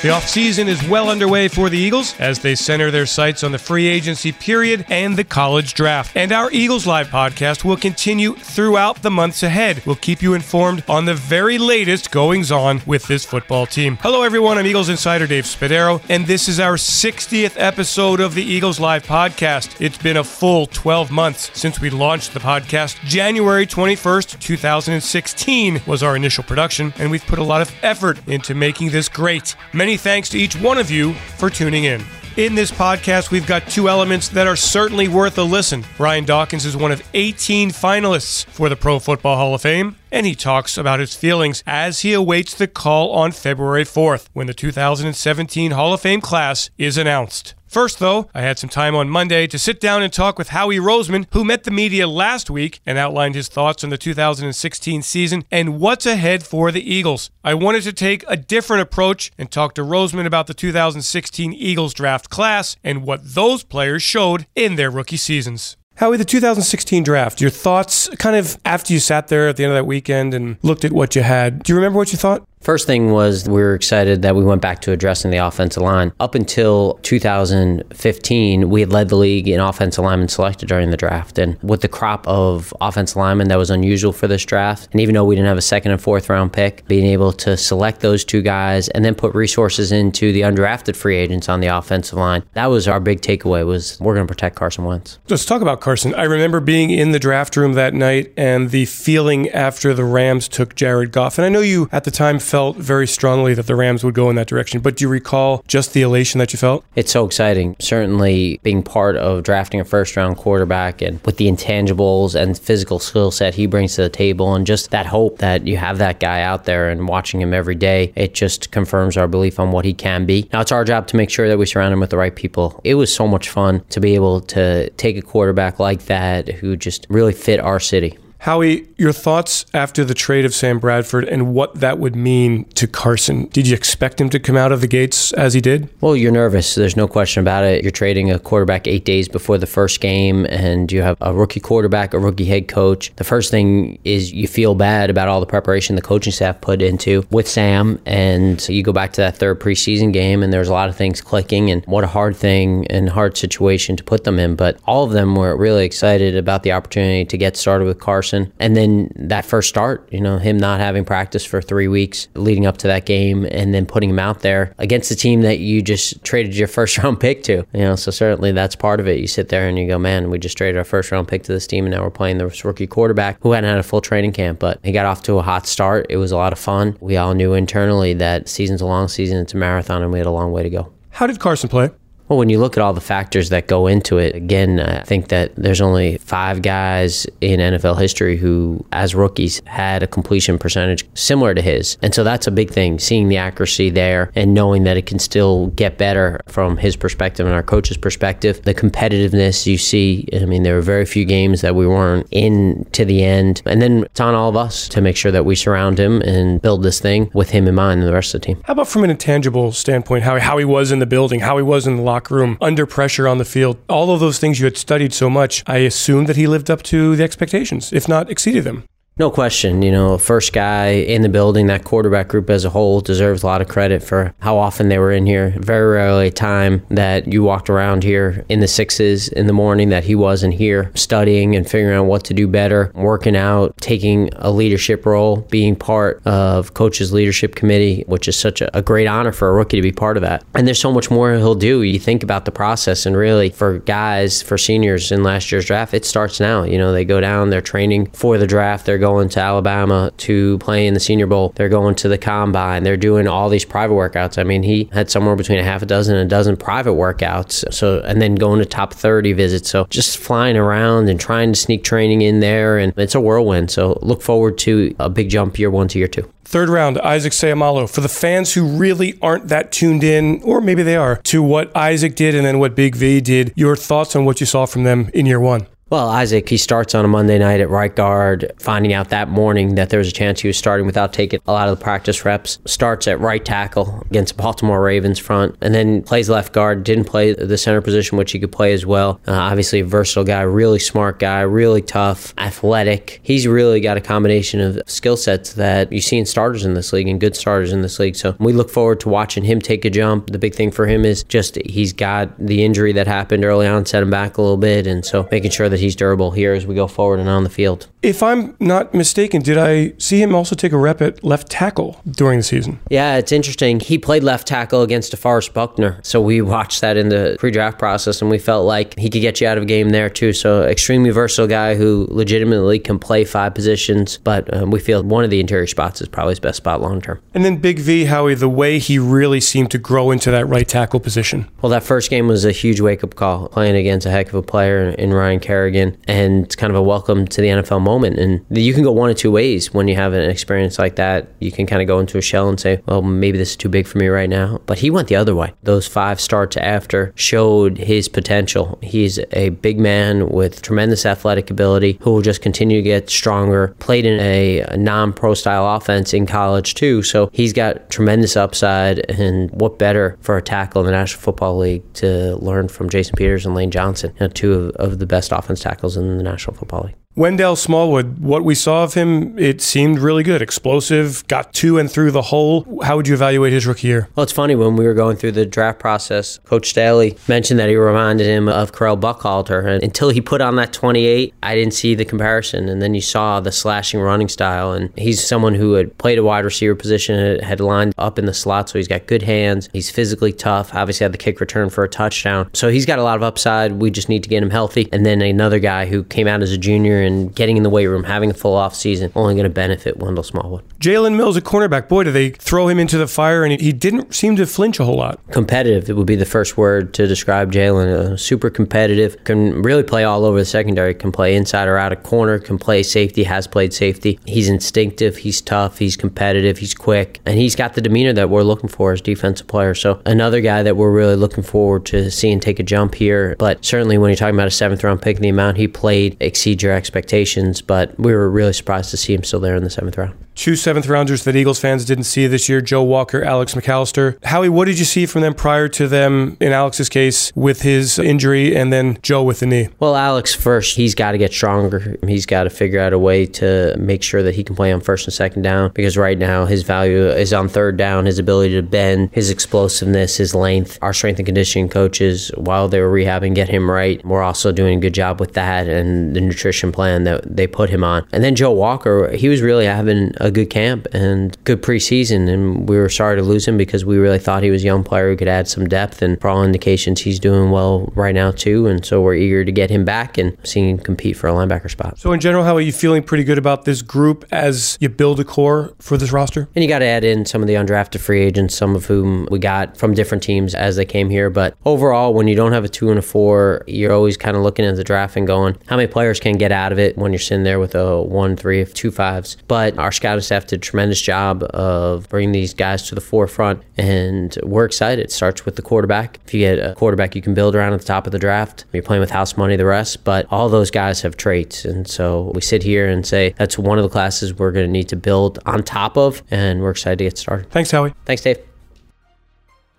The offseason is well underway for the Eagles as they center their sights on the free agency period and the college draft. And our Eagles Live podcast will continue throughout the months ahead. We'll keep you informed on the very latest goings on with this football team. Hello, everyone. I'm Eagles Insider Dave Spadaro, and this is our 60th episode of the Eagles Live podcast. It's been a full 12 months since we launched the podcast. January 21st, 2016 was our initial production, and we've put a lot of effort into making this great. Many Many thanks to each one of you for tuning in. In this podcast, we've got two elements that are certainly worth a listen. Brian Dawkins is one of 18 finalists for the Pro Football Hall of Fame, and he talks about his feelings as he awaits the call on February 4th when the 2017 Hall of Fame class is announced. First, though, I had some time on Monday to sit down and talk with Howie Roseman, who met the media last week and outlined his thoughts on the 2016 season and what's ahead for the Eagles. I wanted to take a different approach and talk to Roseman about the 2016 Eagles draft class and what those players showed in their rookie seasons. Howie, the 2016 draft, your thoughts kind of after you sat there at the end of that weekend and looked at what you had. Do you remember what you thought? First thing was we were excited that we went back to addressing the offensive line. Up until 2015, we had led the league in offensive linemen selected during the draft. And with the crop of offensive linemen that was unusual for this draft, and even though we didn't have a second and fourth round pick, being able to select those two guys and then put resources into the undrafted free agents on the offensive line, that was our big takeaway was we're going to protect Carson Wentz. Let's talk about Carson. I remember being in the draft room that night and the feeling after the Rams took Jared Goff. And I know you at the time felt very strongly that the Rams would go in that direction. But do you recall just the elation that you felt? It's so exciting. Certainly being part of drafting a first round quarterback and with the intangibles and physical skill set he brings to the table and just that hope that you have that guy out there and watching him every day, it just confirms our belief on what he can be. Now it's our job to make sure that we surround him with the right people. It was so much fun to be able to take a quarterback like that who just really fit our city. Howie, your thoughts after the trade of Sam Bradford and what that would mean to Carson? Did you expect him to come out of the gates as he did? Well, you're nervous. There's no question about it. You're trading a quarterback eight days before the first game, and you have a rookie quarterback, a rookie head coach. The first thing is you feel bad about all the preparation the coaching staff put into with Sam, and you go back to that third preseason game, and there's a lot of things clicking, and what a hard thing and hard situation to put them in. But all of them were really excited about the opportunity to get started with Carson Carson. And then that first start, you know, him not having practice for three weeks leading up to that game and then putting him out there against the team that you just traded your first round pick to. You know, so certainly that's part of it. You sit there and you go, man, we just traded our first round pick to this team and now we're playing this rookie quarterback who hadn't had a full training camp, but he got off to a hot start. It was a lot of fun. We all knew internally that season's a long season, it's a marathon, and we had a long way to go. How did Carson play? Well, when you look at all the factors that go into it, again, I think that there's only five guys in NFL history who, as rookies, had a completion percentage similar to his. And so that's a big thing, seeing the accuracy there and knowing that it can still get better from his perspective and our coach's perspective. The competitiveness you see, I mean, there were very few games that we weren't in to the end. And then it's on all of us to make sure that we surround him and build this thing with him in mind and the rest of the team. How about from an intangible standpoint, how, how he was in the building, how he was in the locker locker room, under pressure on the field, all of those things you had studied so much, I assumed that he lived up to the expectations, if not exceeded them. No question. You know, first guy in the building, that quarterback group as a whole deserves a lot of credit for how often they were in here. Very rarely a time that you walked around here in the sixes in the morning that he wasn't here studying and figuring out what to do better, working out, taking a leadership role, being part of coach's leadership committee, which is such a, a great honor for a rookie to be part of that. And there's so much more he'll do. You think about the process and really for guys, for seniors in last year's draft, it starts now. You know, they go down, they're training for the draft, they're going going to Alabama to play in the Senior Bowl. They're going to the combine. They're doing all these private workouts. I mean, he had somewhere between a half a dozen and a dozen private workouts. So, and then going to top 30 visits. So, just flying around and trying to sneak training in there. And it's a whirlwind. So, look forward to a big jump year one to year two. Third round, Isaac Seumalo. For the fans who really aren't that tuned in, or maybe they are, to what Isaac did and then what Big V did, your thoughts on what you saw from them in year one? Well, Isaac, he starts on a Monday night at right guard, finding out that morning that there was a chance he was starting without taking a lot of the practice reps. Starts at right tackle against the Baltimore Ravens front, and then plays left guard. Didn't play the center position, which he could play as well. Uh, obviously, a versatile guy, really smart guy, really tough, athletic. He's really got a combination of skill sets that you see in starters in this league and good starters in this league. So we look forward to watching him take a jump. The big thing for him is just he's got the injury that happened early on, set him back a little bit, and so making sure that he's durable here as we go forward and on the field. If I'm not mistaken, did I see him also take a rep at left tackle during the season? Yeah, it's interesting. He played left tackle against DeForest Buckner. So we watched that in the pre draft process and we felt like he could get you out of a game there too. So extremely versatile guy who legitimately can play five positions, but um, we feel one of the interior spots is probably his best spot long term. And then Big V, Howie, the way he really seemed to grow into that right tackle position. Well, that first game was a huge wake up call, playing against a heck of a player in Ryan Kerrigan, and kind of a welcome to the NFL moment. And you can go one of two ways when you have an experience like that. You can kind of go into a shell and say, well, maybe this is too big for me right now. But he went the other way. Those five starts after showed his potential. He's a big man with tremendous athletic ability who will just continue to get stronger. Played in a non pro style offense in college, too. So he's got tremendous upside. And what better for a tackle in the National Football League to learn from Jason Peters and Lane Johnson, you know, two of, of the best offense tackles in the National Football League. Wendell Smallwood, what we saw of him, it seemed really good. Explosive, got to and through the hole. How would you evaluate his rookie year? Well, it's funny when we were going through the draft process, Coach Staley mentioned that he reminded him of Correll Buckhalter. And until he put on that 28, I didn't see the comparison. And then you saw the slashing running style. And he's someone who had played a wide receiver position, had lined up in the slot, so he's got good hands. He's physically tough, obviously had the kick return for a touchdown. So he's got a lot of upside. We just need to get him healthy. And then another guy who came out as a junior and getting in the weight room, having a full off season, only going to benefit Wendell Smallwood. Jalen Mills, a cornerback, boy, do they throw him into the fire, and he didn't seem to flinch a whole lot. Competitive, it would be the first word to describe Jalen. Uh, super competitive, can really play all over the secondary, can play inside or out of corner, can play safety, has played safety. He's instinctive, he's tough, he's competitive, he's quick, and he's got the demeanor that we're looking for as defensive player. So another guy that we're really looking forward to seeing take a jump here. But certainly when you're talking about a seventh round pick, the amount he played exceeds your expectations expectations, but we were really surprised to see him still there in the seventh round two seventh rounders that Eagles fans didn't see this year Joe Walker, Alex McAllister. Howie, what did you see from them prior to them, in Alex's case, with his injury, and then Joe with the knee? Well, Alex, first, he's got to get stronger. He's got to figure out a way to make sure that he can play on first and second down because right now his value is on third down, his ability to bend, his explosiveness, his length. Our strength and conditioning coaches, while they were rehabbing, get him right. We're also doing a good job with that and the nutrition plan that they put him on. And then Joe Walker, he was really having a good camp and good preseason, and we were sorry to lose him because we really thought he was a young player who could add some depth. And for all indications, he's doing well right now too. And so we're eager to get him back and seeing him compete for a linebacker spot. So in general, how are you feeling? Pretty good about this group as you build a core for this roster. And you got to add in some of the undrafted free agents, some of whom we got from different teams as they came here. But overall, when you don't have a two and a four, you're always kind of looking at the draft and going, how many players can get out of it when you're sitting there with a one, three, two fives. But our scouting staff did a tremendous job of bringing these guys to the forefront, and we're excited. It starts with the quarterback. If you get a quarterback you can build around at the top of the draft, you're playing with house money the rest, but all those guys have traits. And so we sit here and say that's one of the classes we're going to need to build on top of, and we're excited to get started. Thanks, Howie. Thanks, Dave.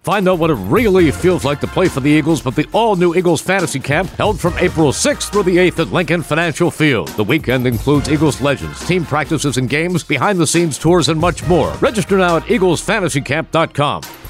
Find out what it really feels like to play for the Eagles with the all new Eagles Fantasy Camp held from April 6th through the 8th at Lincoln Financial Field. The weekend includes Eagles legends, team practices and games, behind the scenes tours, and much more. Register now at eaglesfantasycamp.com.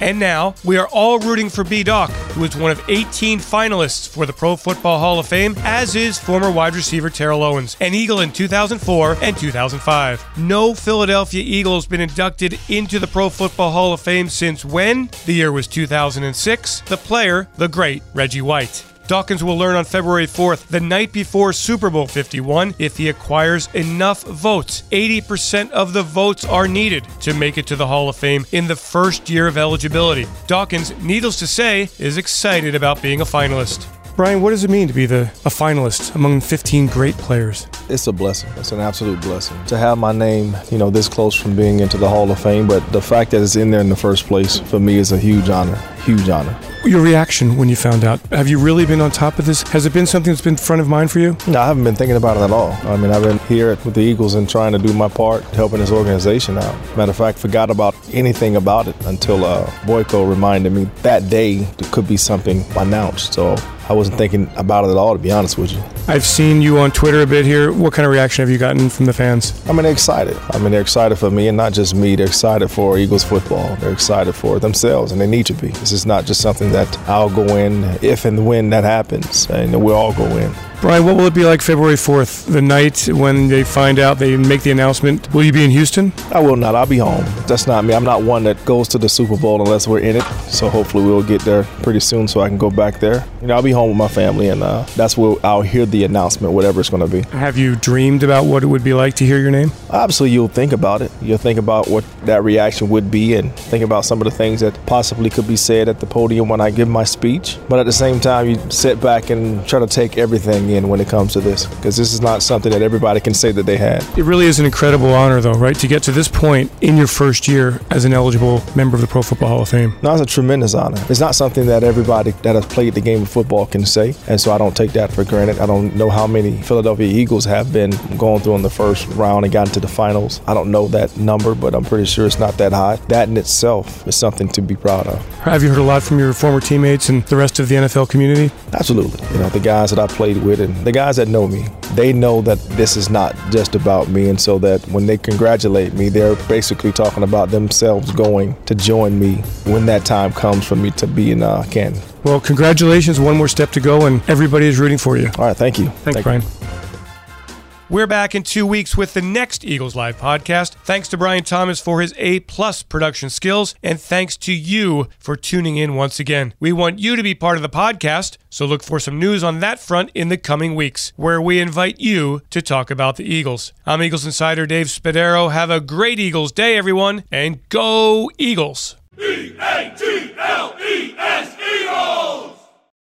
And now we are all rooting for B-Dawk, who is one of 18 finalists for the Pro Football Hall of Fame, as is former wide receiver Terrell Owens, an Eagle in 2004 and 2005. No Philadelphia Eagle has been inducted into the Pro Football Hall of Fame since when? The year was 2006. The player, the great Reggie White. Dawkins will learn on February 4th, the night before Super Bowl 51, if he acquires enough votes. 80% of the votes are needed to make it to the Hall of Fame in the first year of eligibility. Dawkins, needless to say, is excited about being a finalist. Brian, what does it mean to be the a finalist among 15 great players? It's a blessing. It's an absolute blessing to have my name, you know, this close from being into the Hall of Fame. But the fact that it's in there in the first place for me is a huge honor. Huge honor. Your reaction when you found out? Have you really been on top of this? Has it been something that's been front of mind for you? No, I haven't been thinking about it at all. I mean, I've been here with the Eagles and trying to do my part, helping this organization out. Matter of fact, forgot about anything about it until uh, Boyko reminded me that day there could be something announced. So I wasn't thinking about it at all, to be honest with you. I've seen you on Twitter a bit here. What kind of reaction have you gotten from the fans? I mean, they're excited. I mean, they're excited for me, and not just me. They're excited for Eagles football. They're excited for themselves, and they need to be. This is not just something that I'll go in if and when that happens, and we'll all go in. Brian, what will it be like February 4th, the night when they find out they make the announcement? Will you be in Houston? I will not. I'll be home. That's not me. I'm not one that goes to the Super Bowl unless we're in it. So hopefully we'll get there pretty soon so I can go back there. You know, I'll be home with my family, and uh, that's where I'll hear the announcement, whatever it's going to be. Have you dreamed about what it would be like to hear your name? Obviously, you'll think about it. You'll think about what that reaction would be and think about some of the things that possibly could be said at the podium when I give my speech. But at the same time, you sit back and try to take everything in when it comes to this because this is not something that everybody can say that they had. It really is an incredible honor, though, right? To get to this point in your first year as an eligible member of the Pro Football Hall of Fame. No, it's a tremendous honor. It's not something that everybody that has played the game of football can say, and so I don't take that for granted. I don't know how many Philadelphia Eagles have been going through in the first round and gotten to the finals. I don't know that number, but I'm pretty sure it's not that high. That in itself is something to be proud of. Have you heard a lot from your former teammates and the rest of the NFL community? Absolutely. You know, the guys that I played with and the guys that know me, they know that this is not just about me. And so that when they congratulate me, they're basically talking about themselves going to join me when that time comes for me to be in uh, Canton. Well, congratulations. One more step to go, and everybody is rooting for you. All right. Thank you. Thanks, Thank Brian. We're back in two weeks with the next Eagles Live podcast. Thanks to Brian Thomas for his A plus production skills, and thanks to you for tuning in once again. We want you to be part of the podcast, so look for some news on that front in the coming weeks, where we invite you to talk about the Eagles. I'm Eagles Insider Dave Spadaro. Have a great Eagles day, everyone, and go Eagles! E A G L E S